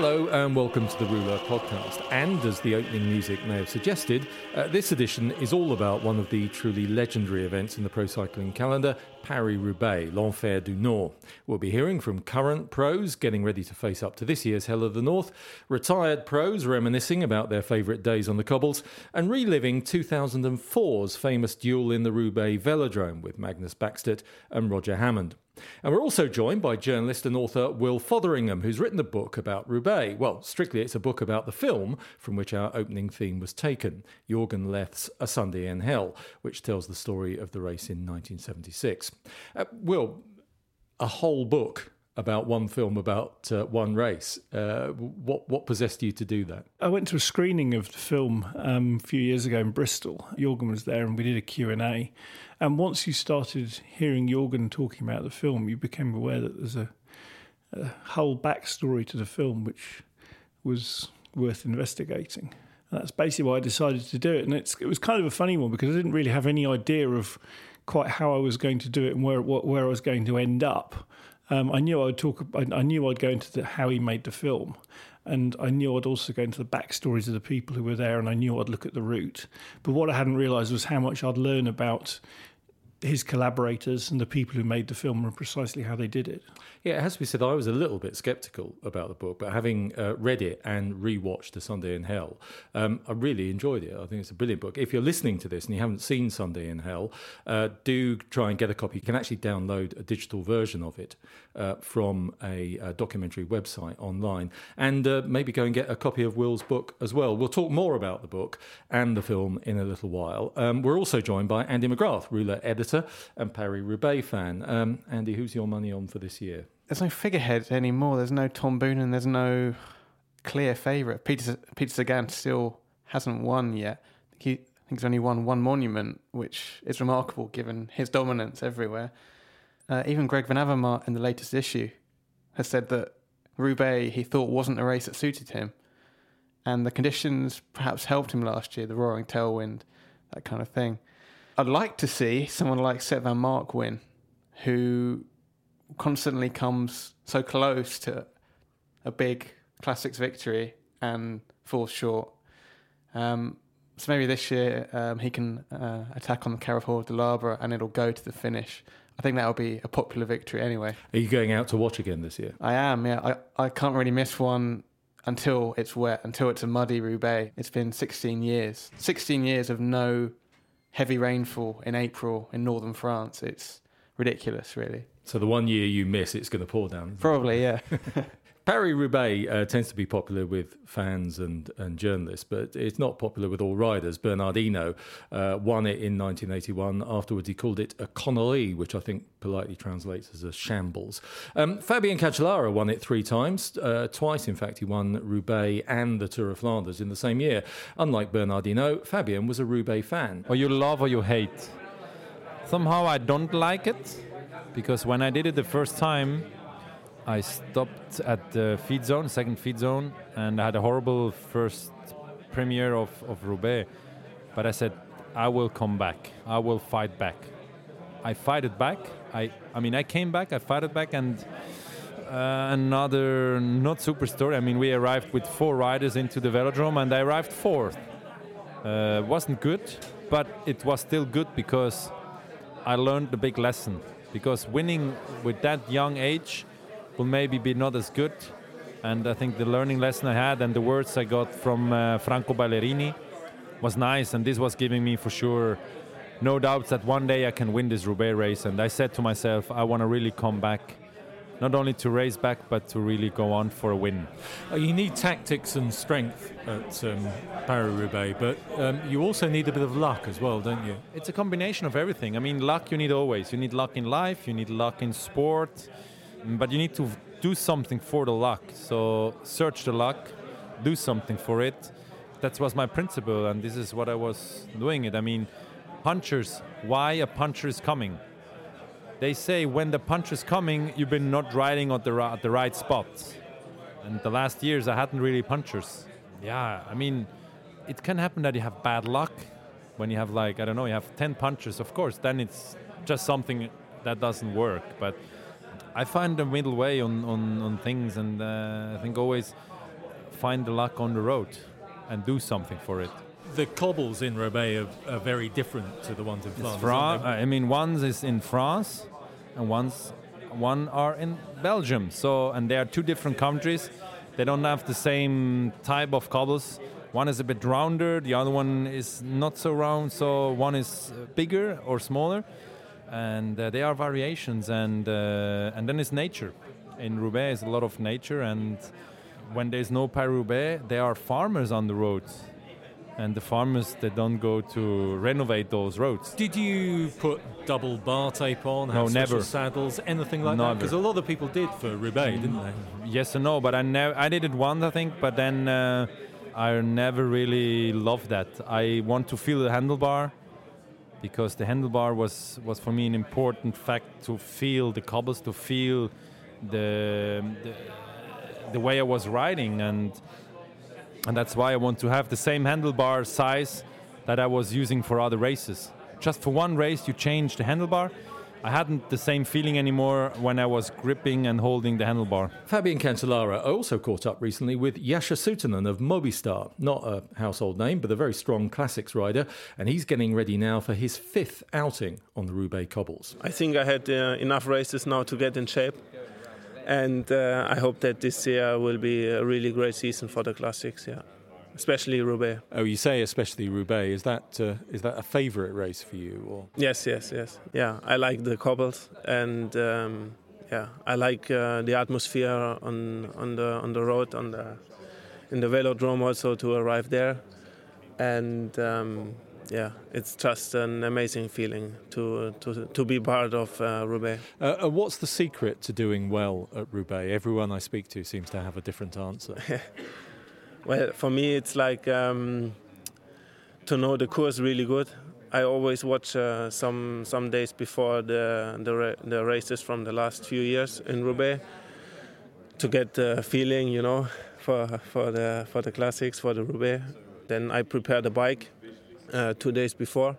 Hello and welcome to the Rouleur podcast. And as the opening music may have suggested, uh, this edition is all about one of the truly legendary events in the pro cycling calendar, Paris Roubaix, l'Enfer du Nord. We'll be hearing from current pros getting ready to face up to this year's Hell of the North, retired pros reminiscing about their favourite days on the cobbles, and reliving 2004's famous duel in the Roubaix velodrome with Magnus Backstedt and Roger Hammond. And we're also joined by journalist and author Will Fotheringham, who's written a book about Roubaix. Well, strictly, it's a book about the film from which our opening theme was taken, Jorgen Leth's A Sunday in Hell, which tells the story of the race in 1976. Uh, Will, a whole book about one film about uh, one race. Uh, what what possessed you to do that? I went to a screening of the film um, a few years ago in Bristol. Jorgen was there, and we did a Q and A. And once you started hearing Jorgen talking about the film, you became aware that there's a, a whole backstory to the film which was worth investigating. And that's basically why I decided to do it. And it's, it was kind of a funny one because I didn't really have any idea of quite how I was going to do it and where what, where I was going to end up. Um, I knew I'd talk. I, I knew I'd go into the, how he made the film, and I knew I'd also go into the backstories of the people who were there, and I knew I'd look at the route. But what I hadn't realised was how much I'd learn about his collaborators and the people who made the film and precisely how they did it. Yeah, it has to be said, I was a little bit sceptical about the book, but having uh, read it and rewatched The Sunday in Hell, um, I really enjoyed it. I think it's a brilliant book. If you're listening to this and you haven't seen Sunday in Hell, uh, do try and get a copy. You can actually download a digital version of it uh, from a, a, documentary website online and uh, maybe go and get a copy of Will's book as well. We'll talk more about the book and the film in a little while. Um, we're also joined by Andy McGrath, Rouleur editor and Paris Roubaix fan. Um, Andy, who's your money on for this year? there's no figurehead anymore. There's no Tom Boonen. There's no clear favourite. Peter Peter Sagan still hasn't won yet. He, I think he's only won one monument, which is remarkable given his dominance everywhere. Uh, even Greg Van Avermaet in the latest issue has said that Roubaix he thought wasn't a race that suited him, and the conditions perhaps helped him last year, the roaring tailwind, that kind of thing. I'd like to see someone like Sep Vanmarcke win, who constantly comes so close to a big classics victory and falls short. Um, so maybe this year um, he can uh, attack on the Carrefour de l'Arbre and it'll go to the finish. I think that'll be a popular victory anyway. Are you going out to watch again this year? I am, yeah. I, I can't really miss one until it's wet, until it's a muddy Roubaix. It's been 16 years. 16 years of no heavy rainfall in April in northern France. It's ridiculous, really. So the one year you miss, it's going to pour down. Probably, yeah. Paris Roubaix uh, tends to be popular with fans and, and journalists, but it's not popular with all riders. Bernard Hinault uh, won it in 1981. Afterwards, he called it a connerie, which I think politely translates as a shambles. Um, Fabian Cancellara won it three times. Uh, twice, in fact, he won Roubaix and the Tour of Flanders in the same year. Unlike Bernard Hinault, Fabian was a Roubaix fan. Or you love or you hate. Somehow I don't like it because when I did it the first time, I stopped at the feed zone, second feed zone, and I had a horrible first premiere of, of Roubaix. But I said, I will come back. I will fight back. I fight it back. I, I mean, I came back, I fight it back, and uh, another not super story. I mean, we arrived with four riders into the velodrome, and I arrived fourth. Uh, wasn't good, but it was still good because I learned the big lesson. Because winning with that young age will maybe be not as good. And I think the learning lesson I had and the words I got from uh, Franco Ballerini was nice, and this was giving me for sure no doubts that one day I can win this Roubaix race. And I said to myself, I want to really come back not only to race back but to really go on for a win. Uh, you need tactics and strength at um, Paris Roubaix, but um, you also need a bit of luck as well, don't you? It's a combination of everything. I mean, luck you need always. You need luck in life, you need luck in sport, Um, but you need to do something for the luck. So search the luck, do something for it. That was my principle, and this is what I was doing it. I mean, punchers, why a puncher is coming they say when the punch is coming, you've been not riding at the, at the right spots. And the last years, I hadn't really punchers. Yeah, I mean, it can happen that you have bad luck when you have like I don't know, you have ten punches. Of course, then it's just something that doesn't work. But I find a middle way on on, on things, and uh, I think always find the luck on the road and do something for it the cobbles in Roubaix are, are, very different to the ones in France. Fra- I mean, ones is in France, and one's one are in Belgium. So, and they are two different countries. They don't have the same type of cobbles. One is a bit rounder, the other one is not so round. So one is uh, bigger or smaller, and uh, there are variations. And uh, and then it's nature. In Roubaix, is a lot of nature, and when there's no Paris Roubaix, there are farmers on the roads and the farmers they don't go to renovate those roads. Did you put double bar tape on? No, never. Saddles, anything like never. that? Because a lot of people did for Roubaix, didn't they? Yes and no, but I never. I did it once, I think, but then uh, I never really loved that. I want to feel the handlebar because the handlebar was was for me an important fact to feel the cobbles, to feel the, the, the way I was riding and and that's why I want to have the same handlebar size that I was using for other races. Just for one race, you change the handlebar. I hadn't the same feeling anymore when I was gripping and holding the handlebar. Fabian Cancellara also caught up recently with Jasha Sütterlin of Movistar, not a household name, but a very strong classics rider, and he's getting ready now for his fifth outing on the Roubaix cobbles. I think I had uh, enough races now to get in shape and uh, I hope that this year will be a really great season for the classics. Yeah, especially Roubaix. Oh, you say especially Roubaix. Is that uh, is that a favourite race for you? Or yes, yes, yes. Yeah, I like the cobbles, and um, yeah, I like uh, the atmosphere on on the on the road on the in the velodrome also to arrive there, and. Um, yeah, it's just an amazing feeling to to, to be part of uh, Roubaix. Uh, uh, what's the secret to doing well at Roubaix? Everyone I speak to seems to have a different answer. well, for me, it's like um, to know the course really good. I always watch uh, some some days before the the, the races from the last few years in Roubaix to get the feeling, you know, for for the for the classics for the Roubaix. Then I prepare the bike uh, two days before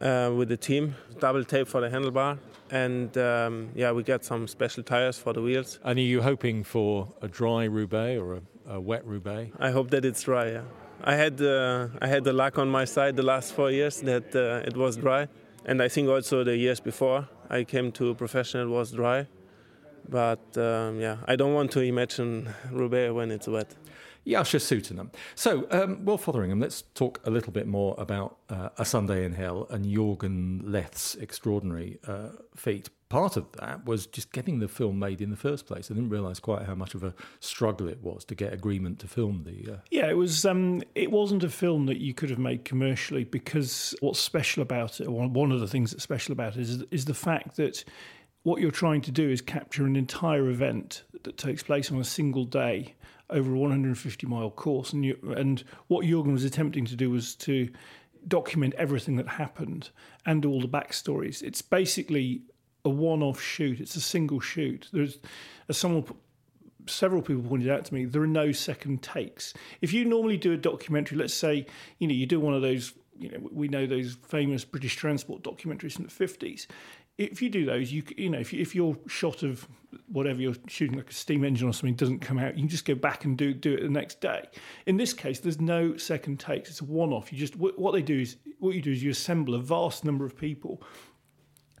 uh, with the team. Double tape for the handlebar, and um, yeah, we get some special tires for the wheels. And are you hoping for a dry Roubaix or a, a wet Roubaix? I hope that it's dry. Yeah, I had uh, I had the luck on my side the last four years that uh, it was dry, and I think also the years before I came to professional was dry. But um, yeah, I don't want to imagine Roubaix when it's wet. Jasha Sütterlin. So, um, Will Fotheringham, let's talk a little bit more about uh, A Sunday in Hell and Jorgen Leth's extraordinary uh, feat. Part of that was just getting the film made in the first place. I didn't realise quite how much of a struggle it was to get agreement to film the. Uh... Yeah, it was. Um, it wasn't a film that you could have made commercially because what's special about it, one of the things that's special about it, is, is the fact that what you're trying to do is capture an entire event that takes place on a single day over a 150 mile course. And, you, and what Jorgen was attempting to do was to document everything that happened and all the backstories. It's basically a one off shoot, it's a single shoot. There's, as someone several people pointed out to me, there are no second takes. If you normally do a documentary, let's say, you know, you do one of those you know, we know those famous British transport documentaries from the fifties. If you do those, you you know, if you, if your shot of whatever you're shooting, like a steam engine or something, doesn't come out, you can just go back and do do it the next day. In this case, there's no second takes; it's a one-off. You just what they do is what you do is you assemble a vast number of people.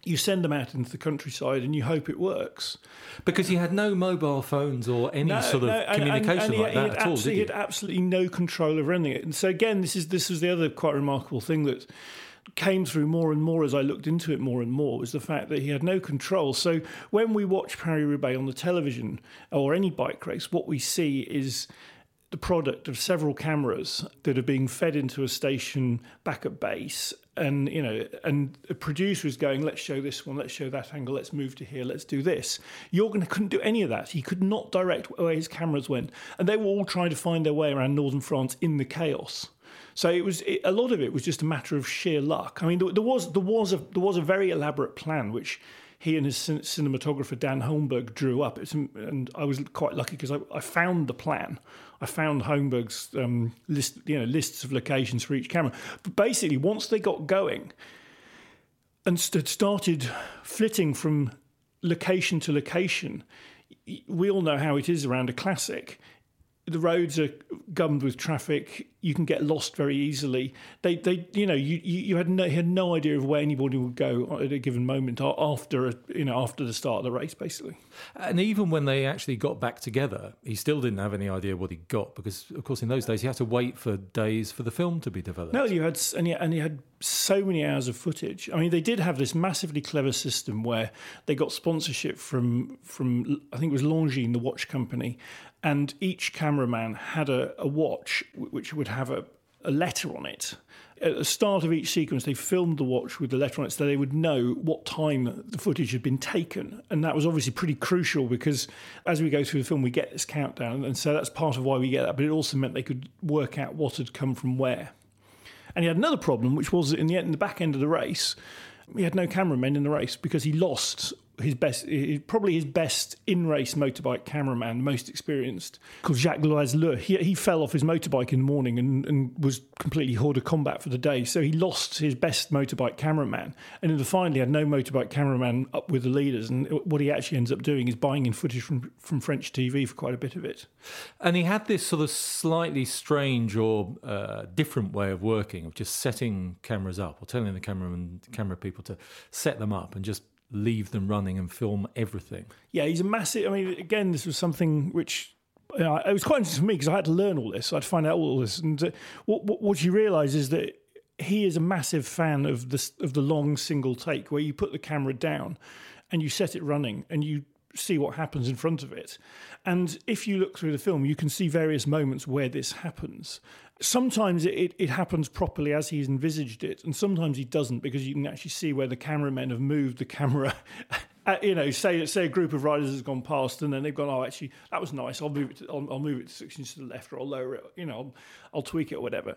You send them out into the countryside, and you hope it works. Because you had no mobile phones or any sort of and- and- communication and he- like he that had at all, did He you? had absolutely no control over anything. And so again, this is this was the other quite remarkable thing that came through more and more as I looked into it more and more was the fact that he had no control. So when we watch Paris Roubaix on the television or any bike race, what we see is the product of several cameras that are being fed into a station back at base. And you know and a producer is going let's show this one let's show that angle let's move to here let's do this. Jorgen couldn't do any of that. He could not direct where his cameras went. And they were all trying to find their way around northern france in the chaos. So it was it, a lot of it was just a matter of sheer luck. I mean there, there was there was a there was a very elaborate plan which he and his cin- cinematographer Dan Holmberg drew up. It's, and I was quite lucky because I, I found the plan. I found Holmberg's um, list, you know, lists of locations for each camera. But basically, once they got going and st- started flitting from location to location, we all know how it is around a classic. The roads are gummed with traffic. You can get lost very easily. They, they, you know, you, you had no, had no idea of where anybody would go at a given moment after, a, you know, after the start of the race, basically. And even when they actually got back together, he still didn't have any idea what he got because, of course, in those days you had to wait for days for the film to be developed. No, you had and you, and you had so many hours of footage. I mean, they did have this massively clever system where they got sponsorship from from I think it was Longines, the watch company, and each cameraman had a, a watch which would have a, a letter on it. At the start of each sequence, they filmed the watch with the letter on it so they would know what time the footage had been taken. And that was obviously pretty crucial because as we go through the film, we get this countdown. And so that's part of why we get that. But it also meant they could work out what had come from where. And he had another problem, which was in the, in the back end of the race, he had no cameramen in the race because he lost his best, probably his best in race motorbike cameraman, most experienced, called Jacques Loiseleux. He, he fell off his motorbike in the morning and, and was completely hors de combat for the day. So he lost his best motorbike cameraman. And in the final, he had no motorbike cameraman up with the leaders. And what he actually ends up doing is buying in footage from, from French TV for quite a bit of it. And he had this sort of slightly strange or uh, different way of working, of just setting cameras up or telling the cameraman, camera people to set them up and just leave them running and film everything. Yeah, he's a massive. I mean, again, this was something which you know, it was quite interesting for me because I had to learn all this. I'd find out all this, and uh, what, what what you realise is that he is a massive fan of the of the long single take where you put the camera down and you set it running and you see what happens in front of it. And if you look through the film, you can see various moments where this happens. Sometimes it, it, happens properly as he's envisaged it, and sometimes he doesn't because you can actually see where the cameramen have moved the camera. at- uh, you know, say say a group of riders has gone past, and then they've gone, "Oh, actually, that was nice. I'll move it. To, I'll, I'll move it six inches to the left, or I'll lower it. You know, I'll, I'll tweak it or whatever."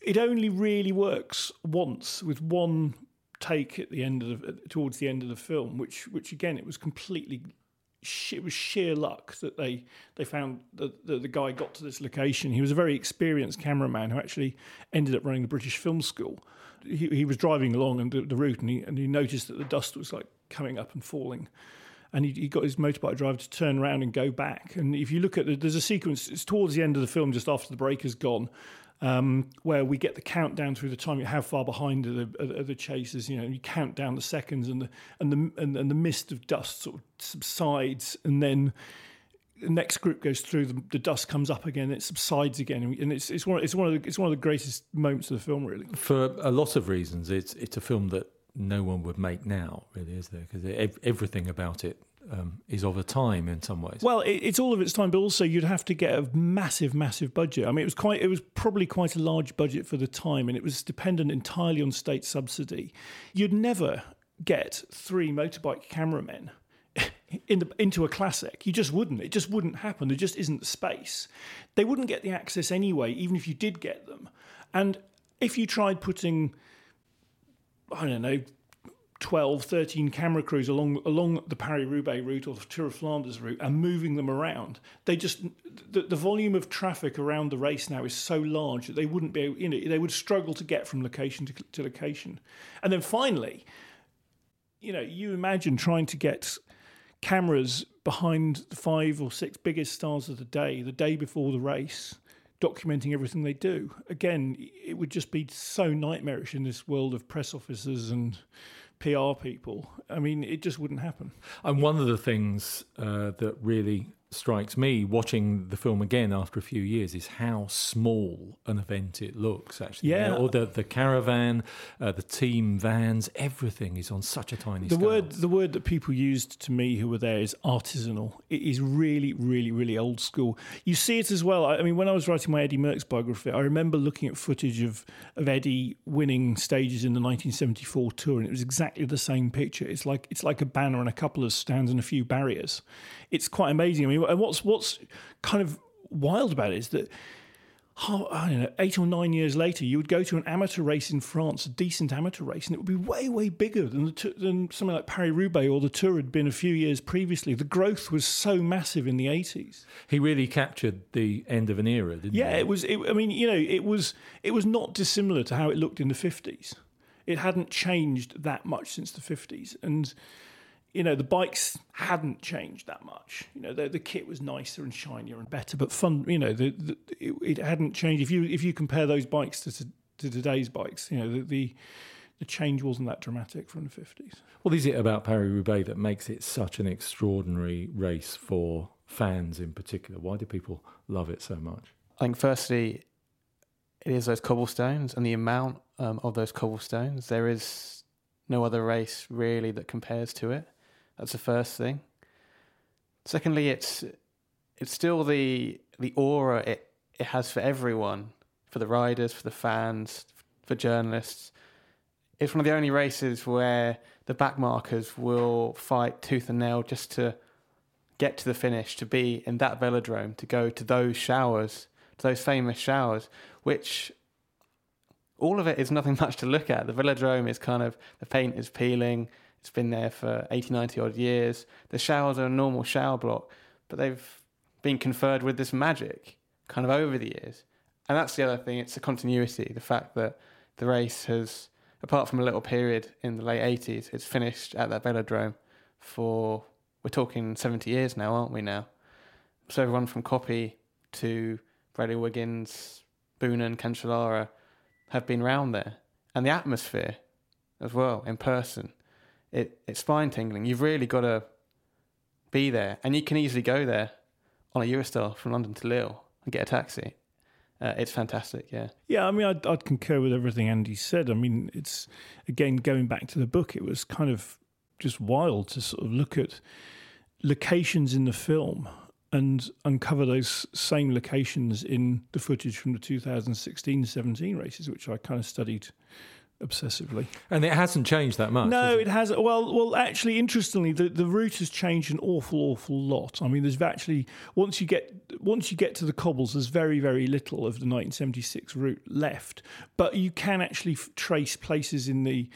It only really works once with one take at the end of the, towards the end of the film, which which again it was completely it was sheer luck that they they found that the, the guy got to this location. He was a very experienced cameraman who actually ended up running the British Film School. He, he was driving along and the, the route, and he and he noticed that the dust was like coming up and falling. And he, he got his motorbike driver to turn around and go back. And if you look at the, there's a sequence, it's towards the end of the film, just after the break has gone, um, where we get the countdown through the time, how far behind are the, are, the chasers. You know, you count down the seconds, and the and the and, and the mist of dust sort of subsides, and then the next group goes through. The, the dust comes up again, it subsides again, and it's it's one it's one of the, it's one of the greatest moments of the film, really. For a lot of reasons, it's it's a film that no one would make now, really, is there? Because everything about it um, is of a time in some ways. Well, it, it's all of its time, but also you'd have to get a massive, massive budget. I mean, it was quite, it was probably quite a large budget for the time, and it was dependent entirely on state subsidy. You'd never get three motorbike cameramen in the, into a classic. You just wouldn't. It just wouldn't happen. There just isn't the space. They wouldn't get the access anyway, even if you did get them. And if you tried putting, I don't know, 12, 13 camera crews along along the Paris Roubaix route or the Tour of Flanders route and moving them around. They just the, the volume of traffic around the race now is so large that they wouldn't be you know they would struggle to get from location to, to location. And then finally, you know, you imagine trying to get cameras behind the five or six biggest stars of the day the day before the race documenting everything they do. Again, it would just be so nightmarish in this world of press officers and PR people. I mean, it just wouldn't happen. And one of the things uh, that really strikes me watching the film again after a few years is how small an event it looks actually. Yeah. Or the, the caravan uh, the team vans everything is on such a tiny the scale. word the word that people used to me who were there is artisanal. It is really really really old school. You see it as well. I, I mean when i was writing my eddie merckx biography i remember looking at footage of of eddie winning stages in the 1974 tour and it was exactly the same picture. It's like it's like a banner and a couple of stands and a few barriers it's quite amazing i mean and what's what's kind of wild about it is that oh, I don't know, eight or nine years later, you would go to an amateur race in France, a decent amateur race, and it would be way, way bigger than the than something like Paris Roubaix or the Tour had been a few years previously. The growth was so massive in the eighties. He really captured the end of an era, didn't yeah, he? Yeah, it was. It, I mean, you know, it was it was not dissimilar to how it looked in the fifties. It hadn't changed that much since the fifties, and you know, the bikes hadn't changed that much. You know, the, the kit was nicer and shinier and better, but fun. You know, the, the, it, it, hadn't changed. If you if you compare those bikes to, to, to today's bikes, you know, the, the the change wasn't that dramatic from the fifties. What is it about Paris Roubaix that makes it such an extraordinary race for fans in particular? Why do people love it so much? I think firstly, it is those cobblestones and the amount um, of those cobblestones. There is no other race really that compares to it. That's the first thing. Secondly, it's it's still the the aura it, it has for everyone, for the riders, for the fans, for journalists. It's one of the only races where the backmarkers will fight tooth and nail just to get to the finish, to be in that velodrome, to go to those showers, to those famous showers, which all of it is nothing much to look at. The velodrome is kind of the paint is peeling, it's been there for 80, 90 odd years. The showers are a normal shower block, but they've been conferred with this magic kind of over the years. And that's the other thing, it's the continuity, the fact that the race has, apart from a little period in the late 80s, it's finished at that velodrome for, we're talking 70 years now, aren't we now? So everyone from Coppi to Bradley Wiggins, Boonen, Cancellara have been round there. And the atmosphere as well, in person, it, it's spine tingling. You've really got to be there, and you can easily go there on a Eurostar from London to Lille and get a taxi. Uh, it's fantastic, yeah. Yeah, I mean, I'd, I'd concur with everything Andy said. I mean, it's again going back to the book. It was kind of just wild to sort of look at locations in the film and uncover those same locations in the footage from the 2016-17 races, which I kind of studied obsessively. And it hasn't changed that much. No, it? it hasn't. Well, well, actually, interestingly, the, the route has changed an awful, awful lot. I mean, there's actually once you get once you get to the cobbles, there's very, very little of the 1976 route left. But you can actually f- trace places in the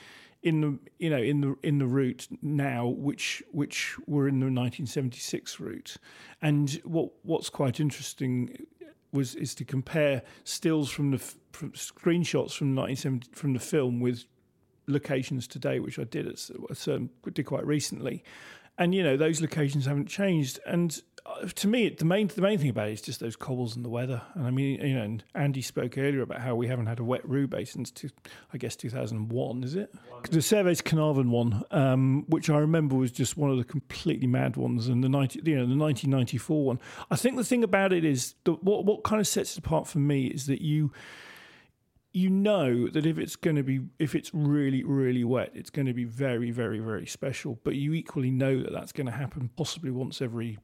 in the you know in the in the route now which which were in the 1976 route and what what's quite interesting was is to compare stills from the from screenshots from 1970 from the film with locations today, which I did at a certain did quite recently, and you know those locations haven't changed. And to me, the main the main thing about it is just those cobbles and the weather. And I mean, you know, and Andy spoke earlier about how we haven't had a wet Roubaix since two, I guess 2001, is it? The Servais Knaven one, um, which I remember was just one of the completely mad ones, and the 90, you know, the 1994 one. I think the thing about it is the, what what kind of sets it apart for me is that you you know that if it's going to be if it's really really wet it's going to be very very very special but you equally know that that's going to happen possibly once every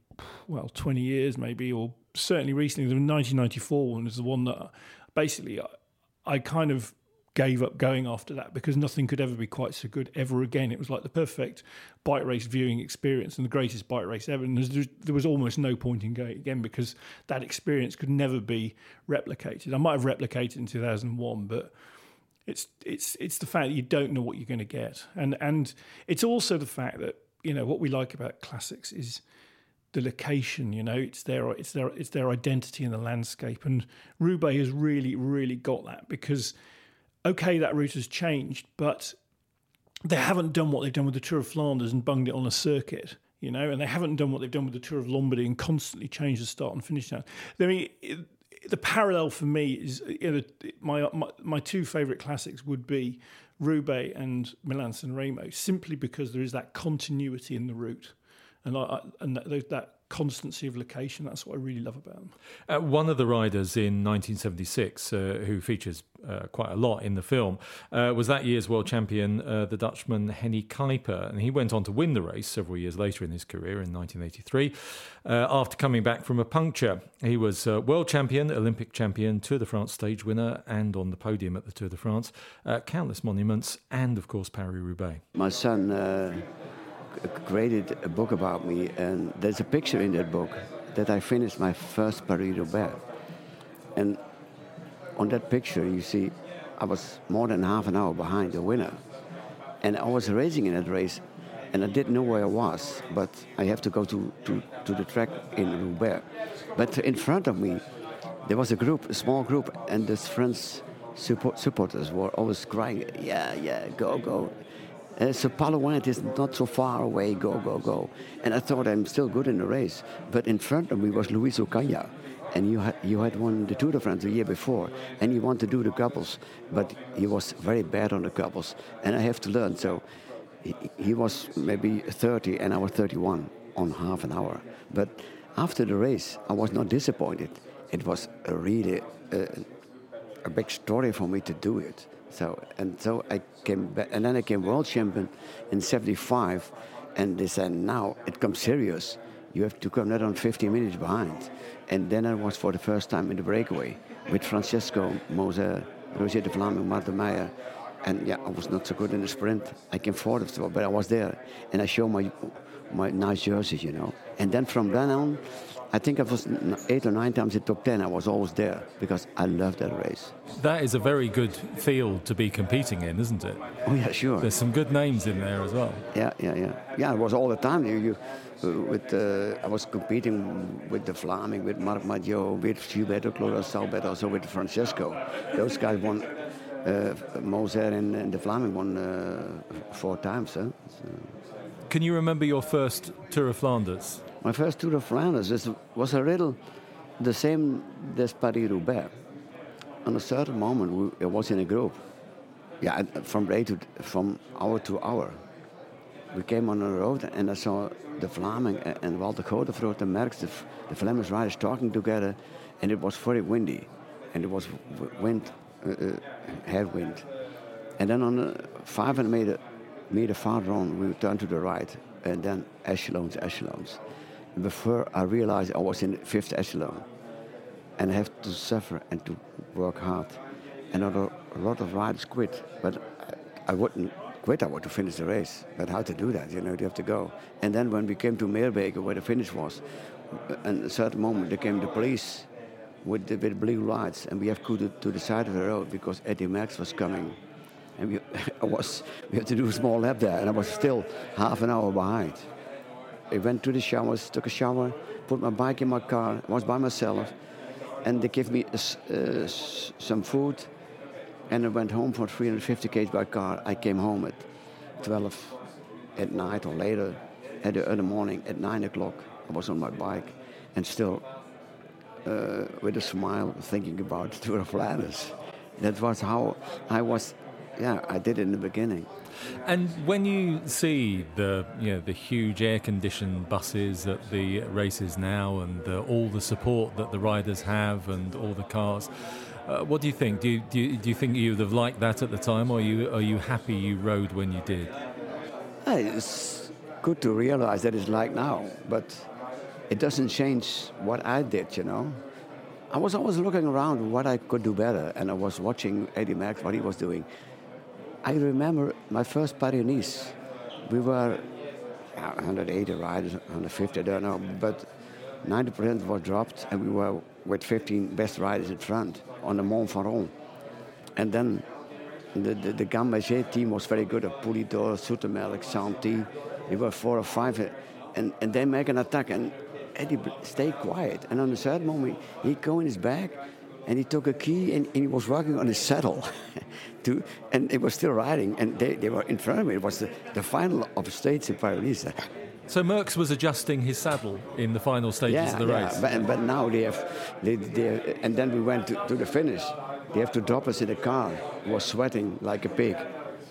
well 20 years maybe or certainly recently the 1994 one is the one that basically I, I kind of gave up going after that because nothing could ever be quite so good ever again. It was like the perfect bike race viewing experience and the greatest bike race ever. And there was almost no point in going again because that experience could never be replicated. I might have replicated in 2001, but It's it's it's the fact that you don't know what you're going to get, and and it's also the fact that you know what we like about classics is the location. You know, it's their it's their it's their identity in the landscape, and Roubaix has really really got that because okay, that route has changed, but they haven't done what they've done with the Tour of Flanders and bunged it on a circuit. You know, and they haven't done what they've done with the Tour of Lombardy and constantly changed the start and finish time. I mean, the parallel for me is you know, my, my, my two favourite classics would be Roubaix and Milan San Remo, simply because there is that continuity in the route, and I, and that, that constancy of location. That's what I really love about them. Uh, one of the riders in 1976, uh, who features uh, quite a lot in the film, uh, was that year's world champion, uh, the Dutchman Hennie Kuiper. And he went on to win the race several years later in his career in 1983 uh, after coming back from a puncture. He was world champion, Olympic champion, Tour de France stage winner, and on the podium at the Tour de France, countless monuments, and of course, Paris Roubaix. My son created a book about me, and there's a picture in that book that I finished my first Paris-Roubaix. And on that picture, you see, I was more than half an hour behind the winner. And I was racing in that race, and I didn't know where I was, but I have to go to, to, to the track in Roubaix. But in front of me, there was a group, a small group, and this French support, supporters were always crying, yeah, yeah, go, go. Uh, so Palouin is not so far away, go, go, go. And I thought I'm still good in the race. But in front of me was Luis Ocaña. And you had, you had won the Tour de France the year before. And you want to do the couples. But he was very bad on the couples. And I have to learn. So he, he was maybe 30 and I was 31 on half an hour. But after the race, I was not disappointed. It was a really uh, a big story for me to do it. So and so I came back, and then I came world champion in '75, and they said now it comes serious. You have to come not on 15 minutes behind, and then I was for the first time in the breakaway with Francesco Moser, Roger De Vlaeminck, Martin Meyer, and yeah, I was not so good in the sprint. I came fourth, but I was there, and I showed my my nice jerseys, you know. And then from then on, I think I was eight or nine times in top ten. I was always there because I love that race. That is a very good field to be competing in, isn't it? Oh yeah, sure. There's some good names in there as well. Yeah, yeah, yeah. Yeah, it was all the time. You, you uh, with uh, I was competing with De Vlaeminck, with Marc Madiot, with Gilberto Clodosalbert, but also with Francesco. Those guys won. Uh, Moser and, and De Vlaeminck won uh, four times. Huh? So. Can you remember your first Tour of Flanders? My first Tour of Flanders was a little the same as Paris-Roubaix. On a certain moment, we, it was in a group. Yeah, from day to from hour to hour. We came on the road and I saw De Vlaeminck and Walter Godefroot and Merckx, the, the Flemish riders, talking together, and it was very windy, and it was wind, uh, uh, headwind. And then on the 500 meter, meter farther on, we turned to the right, and then echelons, echelons before I realized I was in fifth echelon and have to suffer and to work hard. And a lot of riders quit, but I, wouldn't quit. I want to finish the race, but how to do that? You know, you have to go. And then when we came to Meerbeke, where the finish was, at a certain moment there came the police with the, with blue lights, and we have to go to the side of the road because Eddy Merckx was coming. And we, I was, we had to do a small lap there, and I was still half an hour behind. I went to the showers, took a shower, put my bike in my car, I was by myself, and they gave me uh, some food, and I went home for 350 km by car. I came home at 12 at night or later, at the early morning at 9 o'clock. I was on my bike, and still uh, with a smile thinking about Tour of Flanders. That was how I was, yeah, I did it in the beginning. And when you see the you know the huge air-conditioned buses at the races now, and the, all the support that the riders have, and all the cars, uh, what do you think? Do you, do you, do you think you would have liked that at the time, or are you are you happy you rode when you did? It's good to realize that it's like now, but it doesn't change what I did. You know, I was always looking around what I could do better, and I was watching Eddy Merckx what he was doing. I remember my first Paris-Nice. We were 180 riders, 150, I don't know, but 90% was dropped, and we were with 15 best riders in front on the Mont Faron. And then the, the, the Gambaget team was very good at Poulidor, Zoetemelk, Santy. They were four or five, and, and they make an attack, and Eddie stayed quiet. And on the third moment, he go in his bag, and he took a key, and, and he was working on his saddle, to, and it was still riding, and they, they were in front of me. It was the, the final of the states in Paris. So Merckx was adjusting his saddle in the final stages yeah, of the yeah. race. But, but now they have, they, they, and then we went to, to the finish. They have to drop us in the car. It was sweating like a pig,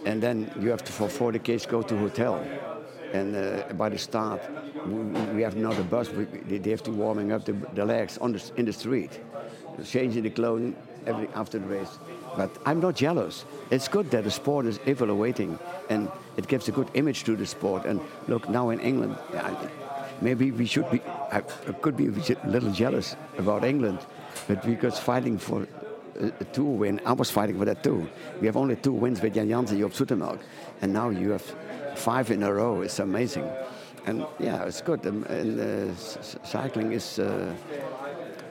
and then you have to for 40 k's go to hotel. And uh, by the start, we, we have another bus. We, they have to warming up the, the legs on the, in the street, changing the clothing every after the race. But I'm not jealous. It's good that the sport is evaluating and it gives a good image to the sport. And look, now in England, maybe we should be, I could be a little jealous about England, but because fighting for a tour win, I was fighting for that too. We have only two wins with Jan Jansen, Joop Zoetemelk, and now you have five in a row. It's amazing. And yeah, it's good. Um, and uh, cycling is uh,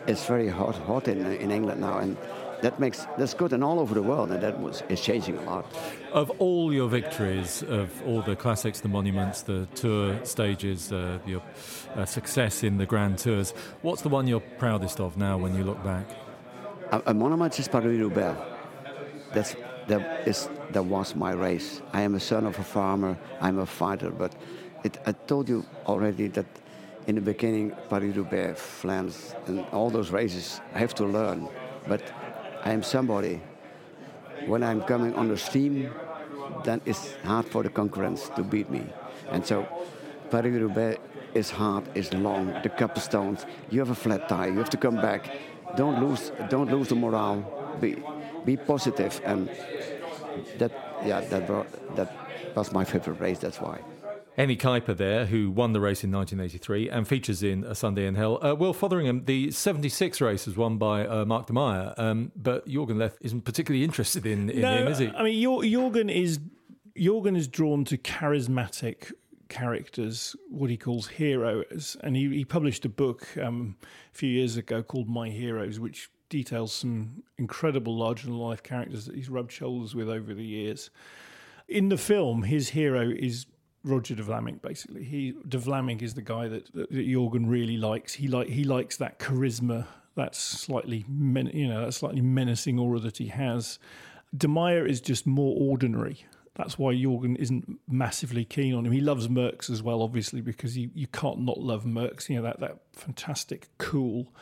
is very hot, hot in, in England now. And that makes that's good and all over the world, and that was is changing a lot. Of all your victories, of all the classics, the monuments, the tour stages, uh, your uh, success in the Grand Tours, what's the one you're proudest of now when you look back? A, a monument is Paris-Roubaix. That's that is that was my race. I am a son of a farmer. I'm a fighter, but it, I told you already that in the beginning, Paris-Roubaix, Flanders, and all those races, I have to learn. But I am somebody. When I'm coming on the steam, then it's hard for the concurrents to beat me. And so Paris-Roubaix is hard, is long, the couple stones. You have a flat tire, you have to come back. Don't lose, don't lose the morale. Be, be positive, and that, yeah, that, that was my favorite race. That's why. Hennie Kuiper there, who won the race in 1983 and features in A Sunday in Hell. Uh, Will Fotheringham, the 76 race was won by uh, Mark de Meyer, um, but Jorgen Leth isn't particularly interested in, in no, him, is he? I mean, Jorgen is Jorgen is drawn to charismatic characters, what he calls heroes, and he, he published a book um, a few years ago called My Heroes, which details some incredible larger than life characters that he's rubbed shoulders with over the years. In the film, his hero is Roger de Vlaeminck, basically. He de Vlaeminck is the guy that, that, that Jorgen really likes. He like he likes that charisma, that slightly men, you know that slightly menacing aura that he has. De Meyer is just more ordinary. That's why Jorgen isn't massively keen on him. He loves Merckx as well, obviously, because you, you can't not love Merckx. You know that that fantastic, cool,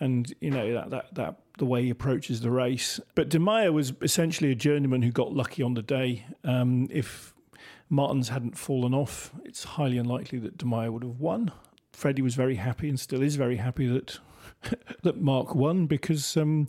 and you know that that that the way he approaches the race. But De Meyer was essentially a journeyman who got lucky on the day. Um, if Maertens hadn't fallen off, it's highly unlikely that De would have won. Freddie was very happy and still is very happy that that Mark won because um,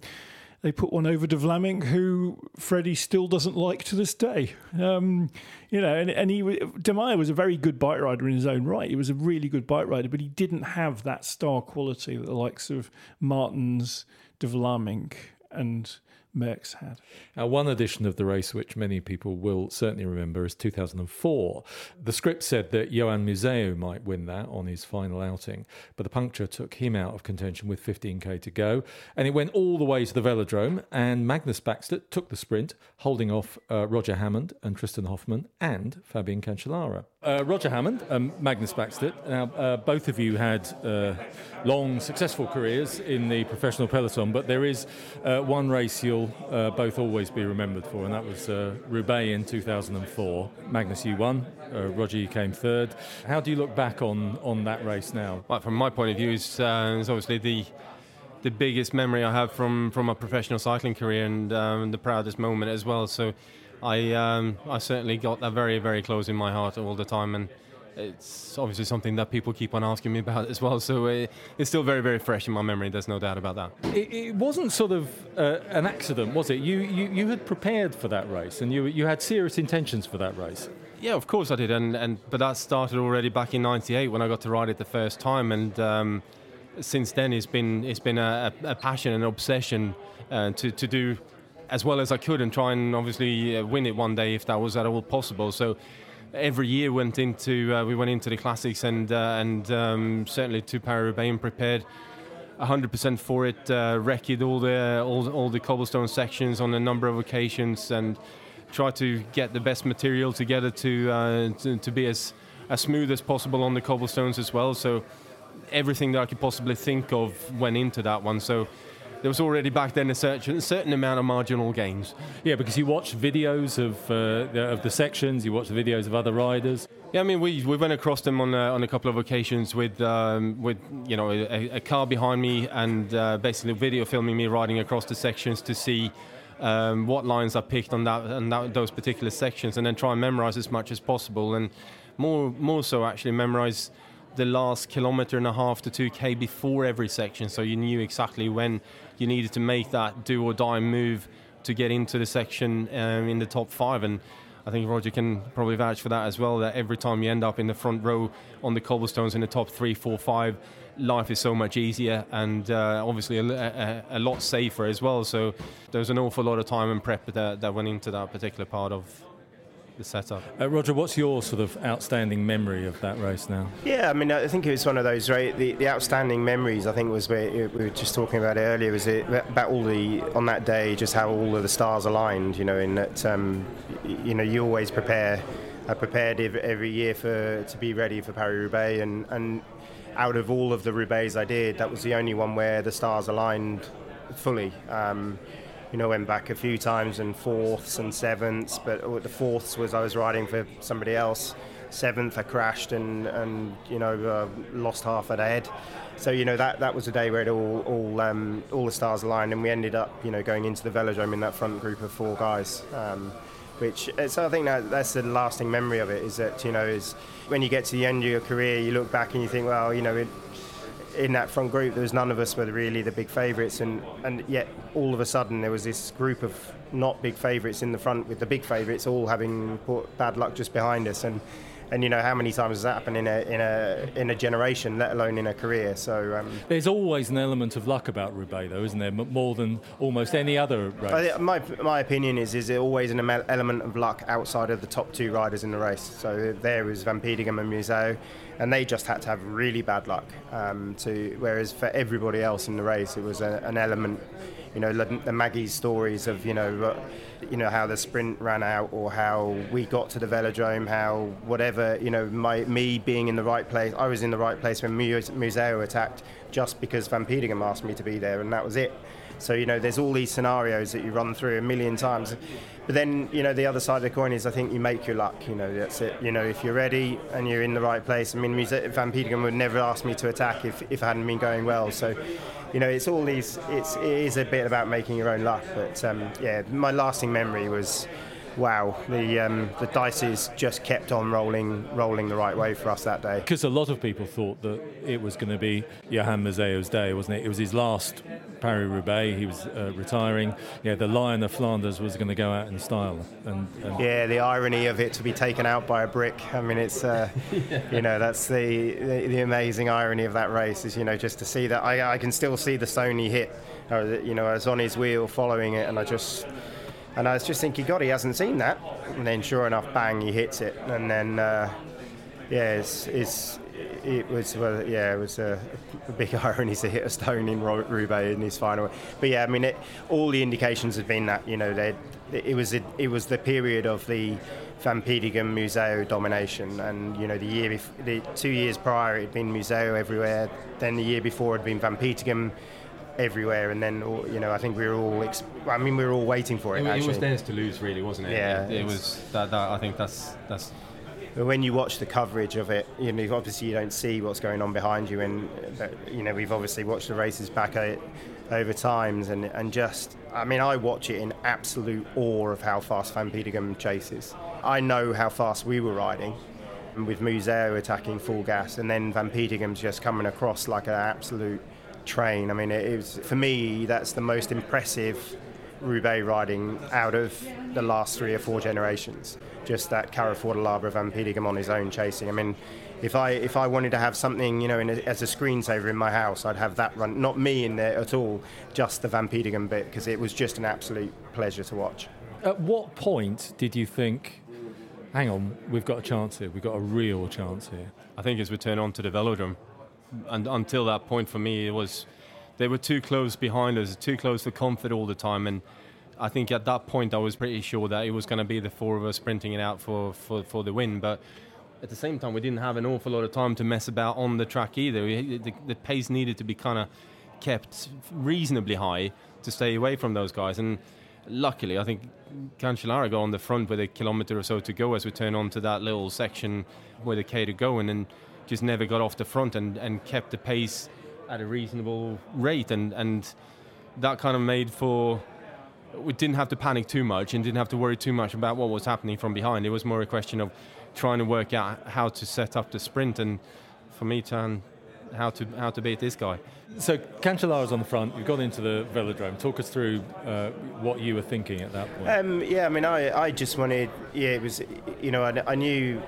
they put one over De Vlaeminck, who Freddie still doesn't like to this day. Um, you know, and, and he De was a very good bike rider in his own right. He was a really good bike rider, but he didn't have that star quality that the likes of Maertens, De Vlaeminck, and Merckx had. Now, one edition of the race, which many people will certainly remember, is 2004. The script said that Johan Museeuw might win that on his final outing, but the puncture took him out of contention with 15k to go, and it went all the way to the velodrome. And Magnus Backstedt took the sprint, holding off uh, Roger Hammond and Tristan Hoffman and Fabian Cancellara. Uh, Roger Hammond, um, Magnus Backstedt. Now, uh, both of you had uh, long, successful careers in the professional peloton, but there is uh, one race you'll uh, both always be remembered for, and that was uh, Roubaix in 2004. Magnus, you won. Roger, you came third. How do you look back on, on that race now? Well, from my point of view, it's, it's obviously the the biggest memory I have from, from a professional cycling career and um, the proudest moment as well. So I um, I certainly got that very very close in my heart all the time, and it's obviously something that people keep on asking me about as well. So it, it's still very very fresh in my memory. There's no doubt about that. It, it wasn't sort of uh, an accident, was it? You, you you had prepared for that race, and you you had serious intentions for that race. Yeah, of course I did, and and but that started already back in '98 when I got to ride it the first time, and. Um, since then, it's been it's been a, a passion and obsession uh, to to do as well as I could and try and obviously uh, win it one day if that was at all possible. So every year went into uh, we went into the classics and uh, and um, certainly to Paris-Roubaix prepared 100% for it. Uh, wrecked all the all, all the cobblestone sections on a number of occasions and try to get the best material together to uh, to, to be as as smooth as possible on the cobblestones as well. So everything that I could possibly think of went into that one. So there was already back then a certain, certain amount of marginal gains. Yeah, because you watched videos of uh, the, of the sections, you watched the videos of other riders. Yeah, I mean, we, we went across them on a, on a couple of occasions with um, with you know a, a, car behind me and uh, basically video filming me riding across the sections to see um, what lines I picked on that and that, those particular sections, and then try and memorize as much as possible, and more more so actually memorize the last kilometer and a half to 2k before every section so you knew exactly when you needed to make that do or die move to get into the section um, in the top five and I think Roger can probably vouch for that as well. That every time you end up in the front row on the cobblestones in the top three, four, five, life is so much easier and uh, obviously a, a, a, lot safer as well. So there's an awful lot of time and prep that, that went into that particular part of the setup. Uh, Roger, what's your sort of outstanding memory of that race now? Yeah, I mean, I think it was one of those, right? The, the outstanding memories, I think, was where we were just talking about it earlier, was it about all the, on that day, just how all of the stars aligned, you know, in that, um, you know, you always prepare. I prepared every year for to be ready for Paris Roubaix, and, and out of all of the Roubaix I did, that was the only one where the stars aligned fully. Um, you know, went back a few times and fourths and sevenths, but the fourths was I was riding for somebody else. Seventh, I crashed and, and you know uh, lost half a head. So you know that that was a day where it all all um, all the stars aligned, and we ended up you know going into the velodrome in that front group of four guys. Um, which so I think that that's the lasting memory of it is that you know is when you get to the end of your career, you look back and you think, well, you know, it, in that front group, there was none of us were really the big favourites, and, and yet all of a sudden there was this group of not big favourites in the front with the big favourites all having bad luck just behind us, and and you know how many times has that happened in a in a in a generation, let alone in a career. So um, there's always an element of luck about Roubaix, though, isn't there? More than almost any other race. my my opinion is is always an element of luck outside of the top two riders in the race. So there was Van Petegem and Museeuw and they just had to have really bad luck. Um, to whereas for everybody else in the race, it was a, an element. You know, the Maggie's stories of you know, uh, you know how the sprint ran out, or how we got to the velodrome, how whatever. You know, my me being in the right place. I was in the right place when Museeuw attacked, just because Van Petegem asked me to be there, and that was it. So you know, there's all these scenarios that you run through a million times. But then, you know, the other side of the coin is I think you make your luck. You know, that's it. You know, if you're ready and you're in the right place. I mean, Van Petegem would never ask me to attack if, if I hadn't been going well. So, you know, it's all these. It's it is a bit about making your own luck. But um, yeah, my lasting memory was wow, the um, the dices just kept on rolling, rolling the right way for us that day. Because a lot of people thought that it was going to be Johan Museeuw's day, wasn't it? It was his last Paris Roubaix. He was uh, retiring. Yeah, the Lion of Flanders was going to go out in style. And, and, yeah, the irony of it to be taken out by a brick. I mean, it's uh, you know that's the, the, the amazing irony of that race is you know just to see that I, I can still see the stone he hit. you know, I was on his wheel following it, and I just and I was just thinking, God, he hasn't seen that. And then, sure enough, bang, he hits it. And then, uh, yeah, it's, it's, it was, well, yeah, it was a, a, big irony to hit a stone in Roubaix in his final. But yeah, I mean, it, all the indications have been that you know it was a, it was the period of the Van Petegem Museeuw domination, and you know the year bef- the two years prior it had been Museeuw everywhere. Then the year before it had been Van Petegem everywhere, and then you know I think we were all. Ex- I mean, we were all waiting for it. It, it was theirs to lose, really, wasn't it? Yeah, it, it was that, that. I think that's that's. But when you watch the coverage of it, you know obviously you don't see what's going on behind you, and you know we've obviously watched the races back over times, and and just I mean I watch it in absolute awe of how fast Van Petegem chases. I know how fast we were riding, with Museeuw attacking full gas, and then Van Petegem's just coming across like an absolute train. I mean, it was for me that's the most impressive Roubaix riding out of the last three or four generations. Just that Carrefour de l'Arbre Van Petegem on his own chasing. I mean, if I if I wanted to have something, you know, a, as a screensaver in my house, I'd have that run. Not me in there at all, just the Van Petegem bit because it was just an absolute pleasure to watch. At what point did you think? Hang on, we've got a chance here. We've got a real chance here. I think as we turn on to the velodrome, and until that point for me, it was they were too close behind us, too close for comfort all the time, and I think at that point I was pretty sure that it was going to be the four of us sprinting it out for, for, for the win. But at the same time, we didn't have an awful lot of time to mess about on the track either. We, the, the pace needed to be kind of kept reasonably high to stay away from those guys. And luckily, I think Cancellara got on the front with a kilometre or so to go as we turn onto that little section where the K to go and then just never got off the front and, and kept the pace at a reasonable rate. And, and that kind of made for we didn't have to panic too much and didn't have to worry too much about what was happening from behind. It was more a question of trying to work out how to set up the sprint and for me to how to how to beat this guy. So Cancellara's on the front. You've gone into the velodrome. Talk us through uh, what you were thinking at that point. Um, yeah, I mean, I, I just wanted. Yeah, it was. You know, I, I knew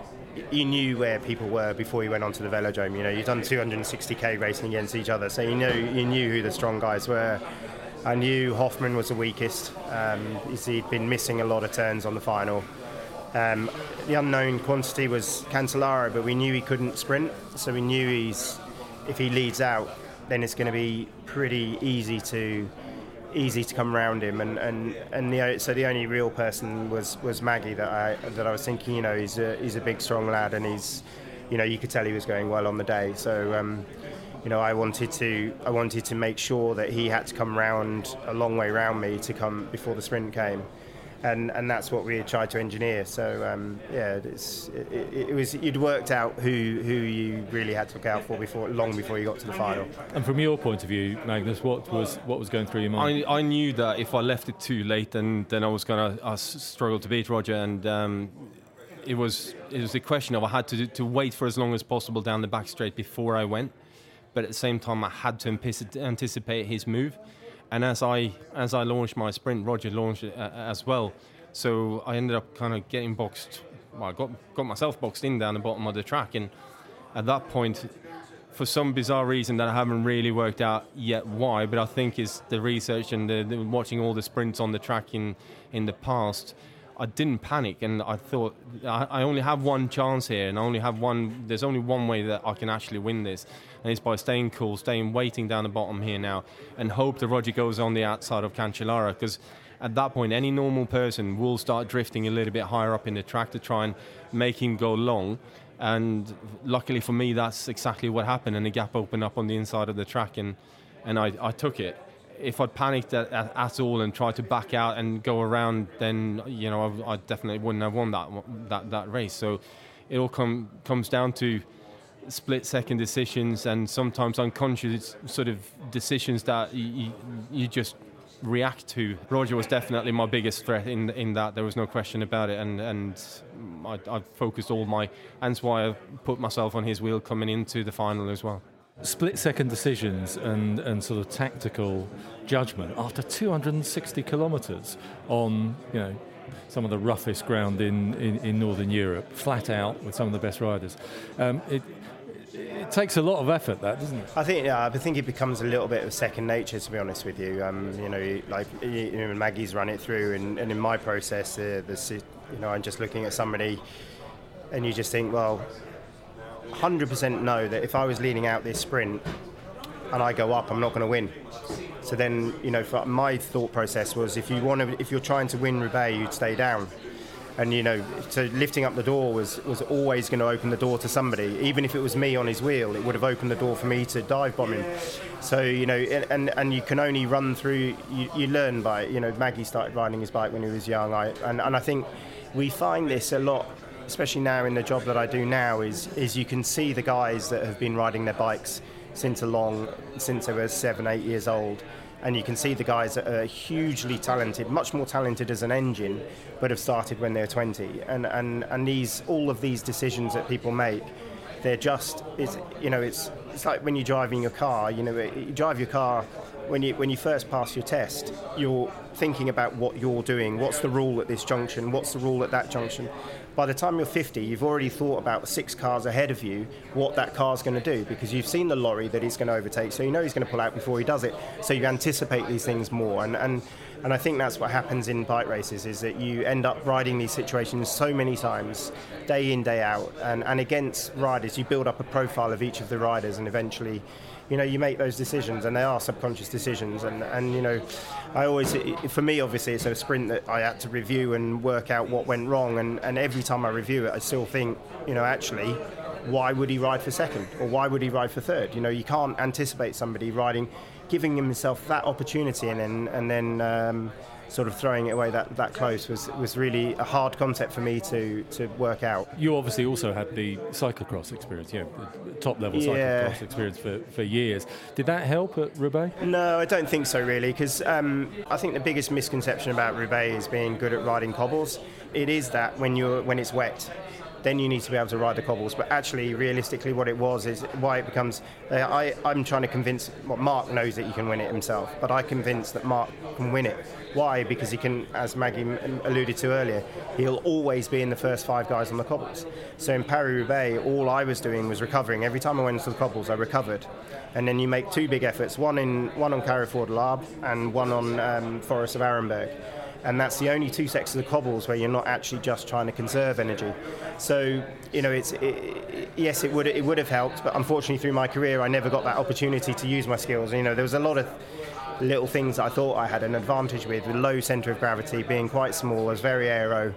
you knew where people were before you went onto the velodrome. You know, you've done 260k racing against each other, so you know you knew who the strong guys were. I knew Hoffman was the weakest. Um, he'd been missing a lot of turns on the final. Um, the unknown quantity was Cancellara, but we knew he couldn't sprint, so we knew he's if he leads out, then it's going to be pretty easy to easy to come around him. And and and the, so the only real person was was Maggi that I that I was thinking. You know, he's a he's a big strong lad, and he's you know you could tell he was going well on the day. So. Um, you know, I wanted to I wanted to make sure that he had to come round a long way round me to come before the sprint came and and that's what we tried to engineer. So um, yeah, it's, it, it, was you'd worked out who who you really had to look out for before long before you got to the final. And from your point of view, Magnus, what was what was going through your mind? I, I knew that if I left it too late, then then I was gonna I struggle to beat Roger, and um, it was it was a question of I had to to wait for as long as possible down the back straight before I went, but at the same time I had to anticipate his move and as I as I launched my sprint, Roger launched it uh, as well. So I ended up kind of getting boxed. Well, I got got myself boxed in down the bottom of the track, and at that point, for some bizarre reason that I haven't really worked out yet why, but I think is the research and the, the watching all the sprints on the track in in the past. I didn't panic, and I thought I, only have one chance here, and I only have one. There's only one way that I can actually win this, and it's by staying cool, staying waiting down the bottom here now, and hope that Roger goes on the outside of Cancellara because at that point, any normal person will start drifting a little bit higher up in the track to try and make him go long. And luckily for me, that's exactly what happened, and the gap opened up on the inside of the track, and and I, I took it. If I'd panicked at, at, at, all and tried to back out and go around, then you know I, I definitely wouldn't have won that that that race. So it all come, comes down to split second decisions and sometimes unconscious sort of decisions that you, you just react to. Roger was definitely my biggest threat in in that. There was no question about it, and and I, I focused all my. And why I put myself on his wheel coming into the final as well. Split second decisions and and sort of tactical judgment after 260 kilometres on you know some of the roughest ground in, in, in, Northern Europe, flat out with some of the best riders. Um, it, it takes a lot of effort, that doesn't it? I think yeah, I think it becomes a little bit of second nature, to be honest with you. Um, you know, like you know, Maggi's run it through, and, and in my process, uh, the, you know, I'm just looking at somebody, and you just think, well, 100% know that if I was leading out this sprint and I go up, I'm not going to win. So then, you know, my thought process was, if you want to, if you're trying to win Roubaix, you'd stay down and you know, so lifting up the door was was always going to open the door to somebody. Even if it was me on his wheel, it would have opened the door for me to dive bomb him. So you know, and and you can only run through. You, you learn by you know. Maggie started riding his bike when he was young. I and, and I think we find this a lot especially now in the job that I do now, is is you can see the guys that have been riding their bikes since a long, since they were seven, eight years old, and you can see the guys that are hugely talented, much more talented as an engine, but have started when they're 20. And and and these all of these decisions that people make, they're just it's you know it's it's like when you're driving your car. You know, you drive your car when you when you first pass your test, you're thinking about what you're doing. What's the rule at this junction? What's the rule at that junction? By the time you're 50, you've already thought about the six cars ahead of you what that car's going to do because you've seen the lorry that he's going to overtake, so you know he's going to pull out before he does it. So you anticipate these things more, and and And I think that's what happens in bike races is that you end up riding these situations so many times, day in, day out. And, and against riders, you build up a profile of each of the riders and eventually you know, you make those decisions, and they are subconscious decisions. And, and you know, I always, for me, obviously, it's a sprint that I had to review and work out what went wrong. And, and every time I review it, I still think, you know, actually, why would he ride for second or why would he ride for third? You know, you can't anticipate somebody riding, giving himself that opportunity, and then and then. Um, sort of throwing it away that, that close was, was really a hard concept for me to, to work out. You obviously also had the cyclocross experience, you know, top level Yeah. cyclocross experience for, for years. Did that help at Roubaix? No, I don't think so, really, because um, I think the biggest misconception about Roubaix is being good at riding cobbles. It is that when you're when it's wet, then you need to be able to ride the cobbles. But actually, realistically, what it was is why it becomes. Uh, I, I'm trying to convince. Well, Mark knows that he can win it himself, but I convinced that Mark can win it. Why? Because he can, as Maggie alluded to earlier, he'll always be in the first five guys on the cobbles. So in Paris Roubaix, all I was doing was recovering. Every time I went into the cobbles, I recovered. And then you make two big efforts: one in one on Carrefour de l'Arbre and one on um, Forest of Arenberg and that's the only two sections of cobbles where you're not actually just trying to conserve energy. So you know, it's it, it- yes, it would it would have helped, but unfortunately through my career, I never got that opportunity to use my skills. You know, there was a lot of little things I thought I had an advantage with, with low centre of gravity, being quite small, I was very aero.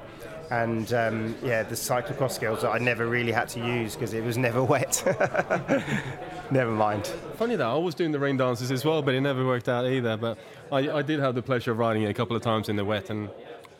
And um, yeah, the cyclocross skills that I never really had to use because it was never wet. never mind. Funny that I was doing the rain dances as well, but it never worked out either. But I, I did have the pleasure of riding it a couple of times in the wet, and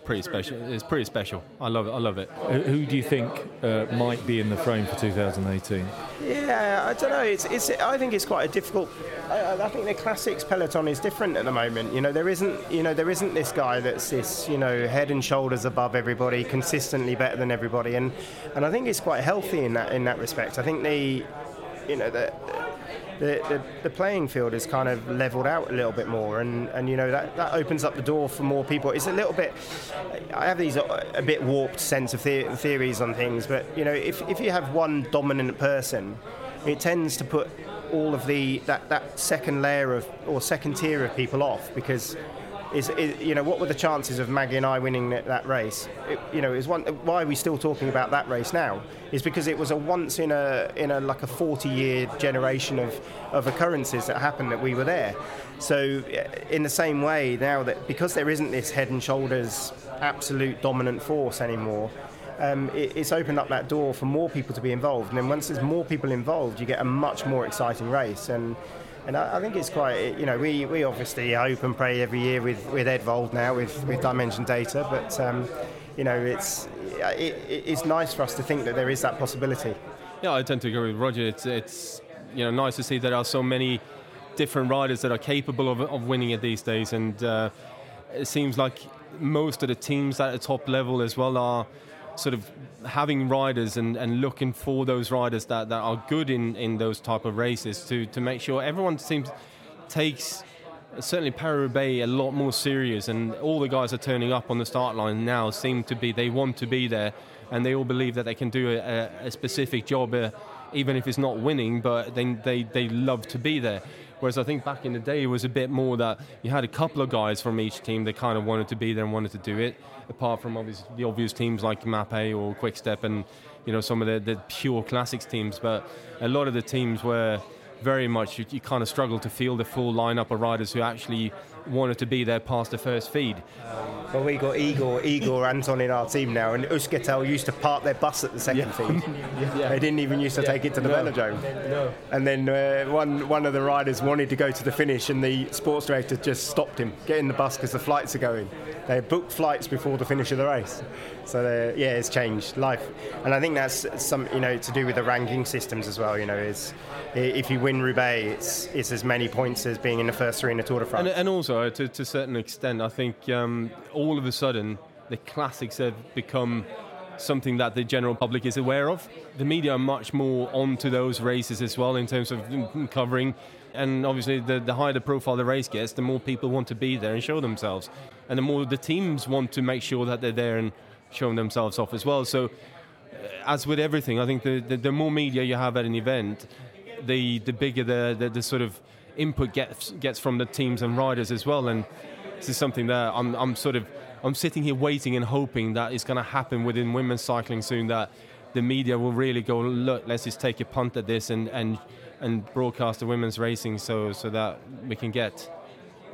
pretty special. It's pretty special. I love it. I love it. Who who do you think uh, might be in the frame for 2018? Yeah, I don't know. It's, it's. I think it's quite a difficult. I, I think the classics peloton is different at the moment. You know, there isn't. You know, there isn't this guy that's this. You know, head and shoulders above everybody, consistently better than everybody, and and I think it's quite healthy in that in that respect. I think the, you know, the. The, the, the playing field is kind of leveled out a little bit more, and, and you know that, that opens up the door for more people. It's a little bit. I have these uh, a bit warped sense of the, theories on things, but you know if, if you have one dominant person, it tends to put all of the that, that second layer of or second tier of people off because is, is you know what were the chances of Maggie and I winning that, race? It, you know, is one why are we still talking about that race now? Is because it was a once in a in a like a 40 year generation of of occurrences that happened that we were there. So in the same way now that because there isn't this head and shoulders absolute dominant force anymore. Um, it, it's opened up that door for more people to be involved, and then once there's more people involved, you get a much more exciting race. And and I, I think it's quite, you know, we, we obviously hope and pray every year with, with Edvald now, with, with Dimension Data, but, um, you know, it's, it, it's nice for us to think that there is that possibility. Yeah, I tend to agree with Roger. It's it's you know nice to see there are so many different riders that are capable of, of winning it these days, and uh, it seems like most of the teams at the top level as well are sort of having riders and, and looking for those riders that, that are good in, in those type of races to, to make sure everyone seems takes certainly Paris-Roubaix a lot more serious and all the guys are turning up on the start line now seem to be they want to be there and they all believe that they can do a, a specific job uh, even if it's not winning but they, they, they love to be there whereas I think back in the day it was a bit more that you had a couple of guys from each team that kind of wanted to be there and wanted to do it. Apart from obvious, the obvious teams like Mapei or Quickstep and you know some of the, the pure classics teams. But a lot of the teams were very much you, you kind of struggle to feel the full lineup of riders who actually wanted to be there past the first feed. Well, we got Igor, Igor Anton in our team now, and Euskaltel used to park their bus at the second feed. They didn't even used to take it to the velodrome. No. And then uh, one one of the riders wanted to go to the finish, and the sports director just stopped him. Get in the bus because the flights are going. They booked flights before the finish of the race. So uh, yeah, it's changed life, and I think that's some you know to do with the ranking systems as well. You know, is if you win Roubaix, it's it's as many points as being in the first three in the Tour de France. And, and also, to, to a certain extent, I think um, all of a sudden the classics have become something that the general public is aware of. The media are much more onto those races as well in terms of mm, covering. And obviously, the, the higher the profile the race gets, the more people want to be there and show themselves. And the more the teams want to make sure that they're there and showing themselves off as well. So, uh, as with everything, I think the, the, the more media you have at an event, the, the bigger the, the, the sort of input gets, gets from the teams and riders as well. And this is something that I'm, I'm sort of I'm sitting here waiting and hoping that it's going to happen within women's cycling soon. That the media will really go look. Let's just take a punt at this and and and broadcast the women's racing so so that we can get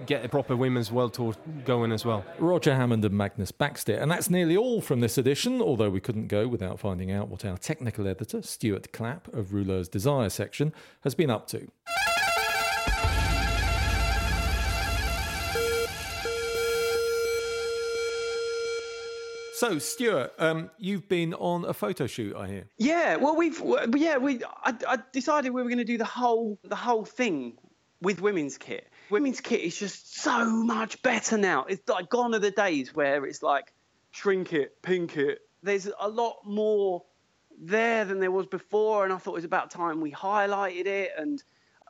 get a proper women's world tour going as well. Roger Hammond and Magnus Backstedt. And that's nearly all from this edition, although we couldn't go without finding out what our technical editor, Stuart Clapp of Rouleur's Desire section, has been up to. So, Stuart, um, you've been on a photo shoot, I hear. Yeah, well, we've yeah we I, I decided we were going to do the whole the whole thing with women's kit. Women's kit is just so much better now. It's like gone are the days where it's like shrink it, pink it. There's a lot more there than there was before, and I thought it was about time we highlighted it. And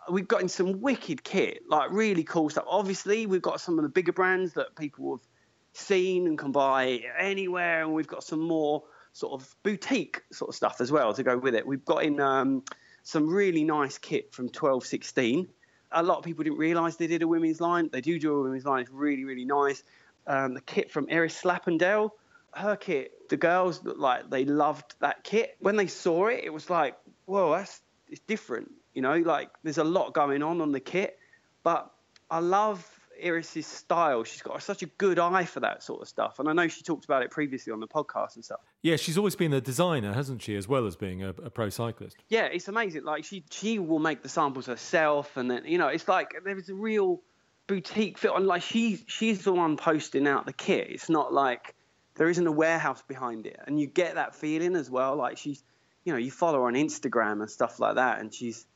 we've got in some wicked kit, like really cool stuff. Obviously, we've got some of the bigger brands that people have seen and can buy anywhere, and we've got some more sort of boutique sort of stuff as well to go with it. We've got in um, some really nice kit from 1216 a lot of people didn't realise they did a women's line. They do do a women's line. It's really, really nice. Um, the kit from Iris Slappendel, her kit, the girls like they loved that kit. When they saw it, it was like, whoa, that's it's different. You know, like there's a lot going on on the kit, but I love Iris's style. She's got such a good eye for that sort of stuff. And I know she talked about it previously on the podcast and stuff. Yeah, she's always been a designer, hasn't she, as well as being a, a pro cyclist? Yeah, it's amazing. Like she she will make the samples herself, and then you know, it's like there is a real boutique fit on. Like she's she's the one posting out the kit. It's not like there isn't a warehouse behind it, and you get that feeling as well. Like she's, you know, you follow her on Instagram and stuff like that, and she's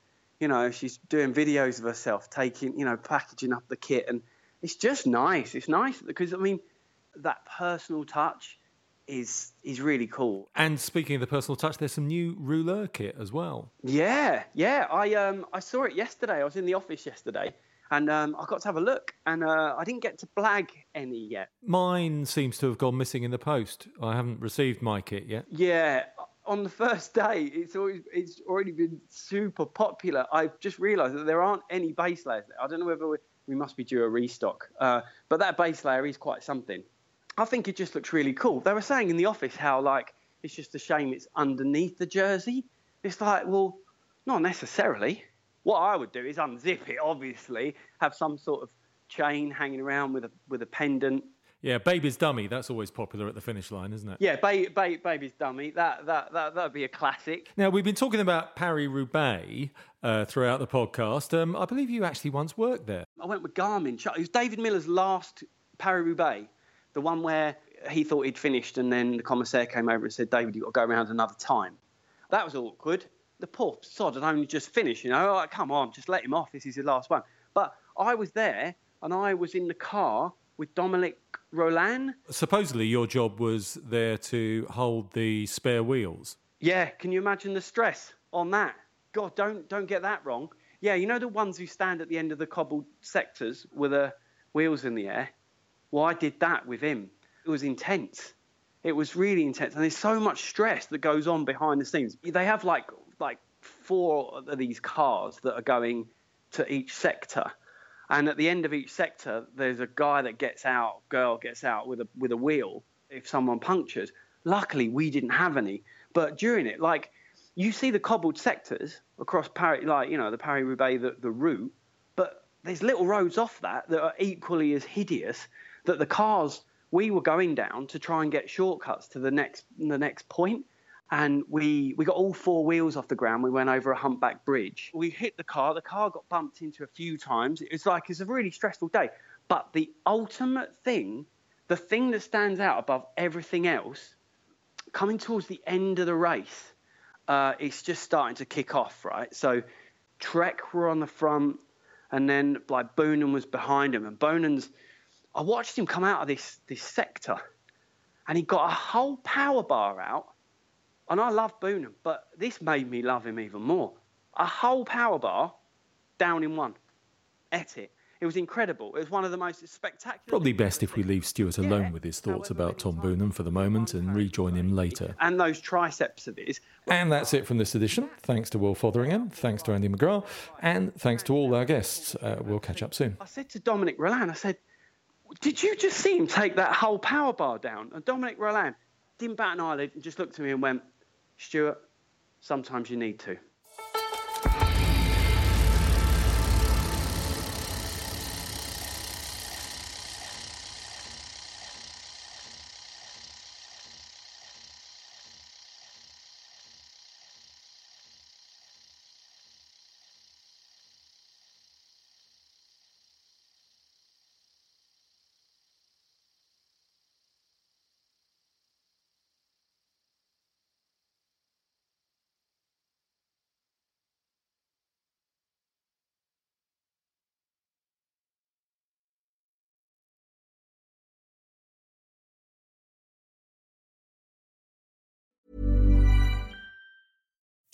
you know, she's doing videos of herself taking, you know, packaging up the kit, and it's just nice. It's nice because I mean, that personal touch is is really cool. And speaking of the personal touch, there's some new Rouleur kit as well. Yeah, yeah. I um I saw it yesterday. I was in the office yesterday. And um, I got to have a look, and uh, I didn't get to blag any yet. Mine seems to have gone missing in the post. I haven't received my kit yet. Yeah, on the first day, it's always it's already been super popular. I've just realised that there aren't any base layers. There. I don't know whether we, must be due a restock, uh, but that base layer is quite something. I think it just looks really cool. They were saying in the office how like it's just a shame it's underneath the jersey. It's like, well, not necessarily. What I would do is unzip it, obviously, have some sort of chain hanging around with a with a pendant, yeah, Baby's Dummy. That's always popular at the finish line, isn't it? Yeah, ba- ba- Baby's Dummy. That that that that'd be a classic. Now we've been talking about Paris Roubaix uh, throughout the podcast. Um, I believe you actually once worked there. I went with Garmin. It was David Millar's last Paris Roubaix, the one where he thought he'd finished, and then the commissaire came over and said, "David, you've got to go around another time." That was awkward. The poor sod had only just finished. You know, like, come on, just let him off. This is his last one. But I was there, and I was in the car with Dominic Roland. Supposedly, your job was there to hold the spare wheels. Yeah, can you imagine the stress on that? God, don't don't get that wrong. Yeah, you know the ones who stand at the end of the cobbled sectors with the wheels in the air. Well, I did that with him. It was intense. It was really intense, and there's so much stress that goes on behind the scenes. They have like like four of these cars that are going to each sector and at the end of each sector, there's a guy that gets out, girl gets out with a with a wheel if someone punctures. Luckily, we didn't have any. But during it, like you see the cobbled sectors across Paris, like you know the Paris Roubaix, the, the route, but there's little roads off that that are equally as hideous that the cars we were going down to try and get shortcuts to the next the next point and we we got all four wheels off the ground. We went over a humpback bridge. We hit the car. The car got bumped into a few times. It was like it's a really stressful day. But the ultimate thing, the thing that stands out above everything else, coming towards the end of the race, uh, it's just starting to kick off, right? So Trek were on the front, and then like Boonen was behind him, and Boonen's. I watched him come out of this this sector, and he got a whole power bar out and I love Boonen, but this made me love him even more. A whole power bar down in one. Ate it. It was incredible. It was one of the most spectacular. Probably best if we leave Stuart alone yeah. with his thoughts about Tom Boonen for the moment and rejoin him later. And those triceps of his. And that's it from this edition. Thanks to Will Fotheringham, thanks to Andy McGrath, and thanks to all our guests. Uh, we'll catch up soon. I said to Dominic Roland, I said, Did you just see him take that whole power bar down? And Dominic Roland didn't bat an eyelid and just looked at me and went, Stuart, sometimes you need to.